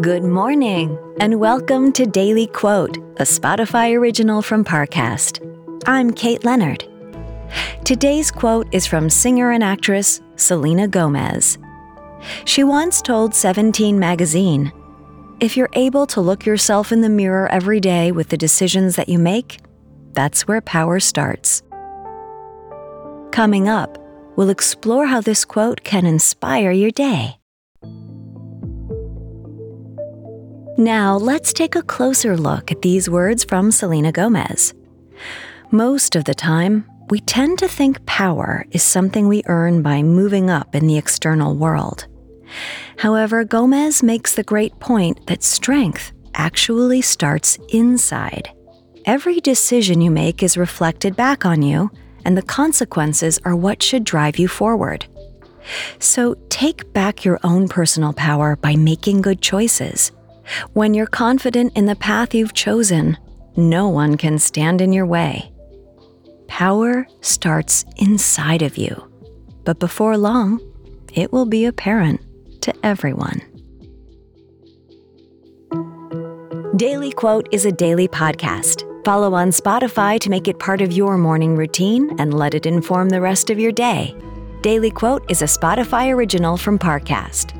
Good morning, and welcome to Daily Quote, a Spotify original from Parcast. I'm Kate Leonard. Today's quote is from singer and actress Selena Gomez. She once told 17 magazine, If you're able to look yourself in the mirror every day with the decisions that you make, that's where power starts. Coming up, we'll explore how this quote can inspire your day. Now, let's take a closer look at these words from Selena Gomez. Most of the time, we tend to think power is something we earn by moving up in the external world. However, Gomez makes the great point that strength actually starts inside. Every decision you make is reflected back on you, and the consequences are what should drive you forward. So take back your own personal power by making good choices. When you're confident in the path you've chosen, no one can stand in your way. Power starts inside of you, but before long, it will be apparent to everyone. Daily Quote is a daily podcast. Follow on Spotify to make it part of your morning routine and let it inform the rest of your day. Daily Quote is a Spotify original from Parcast.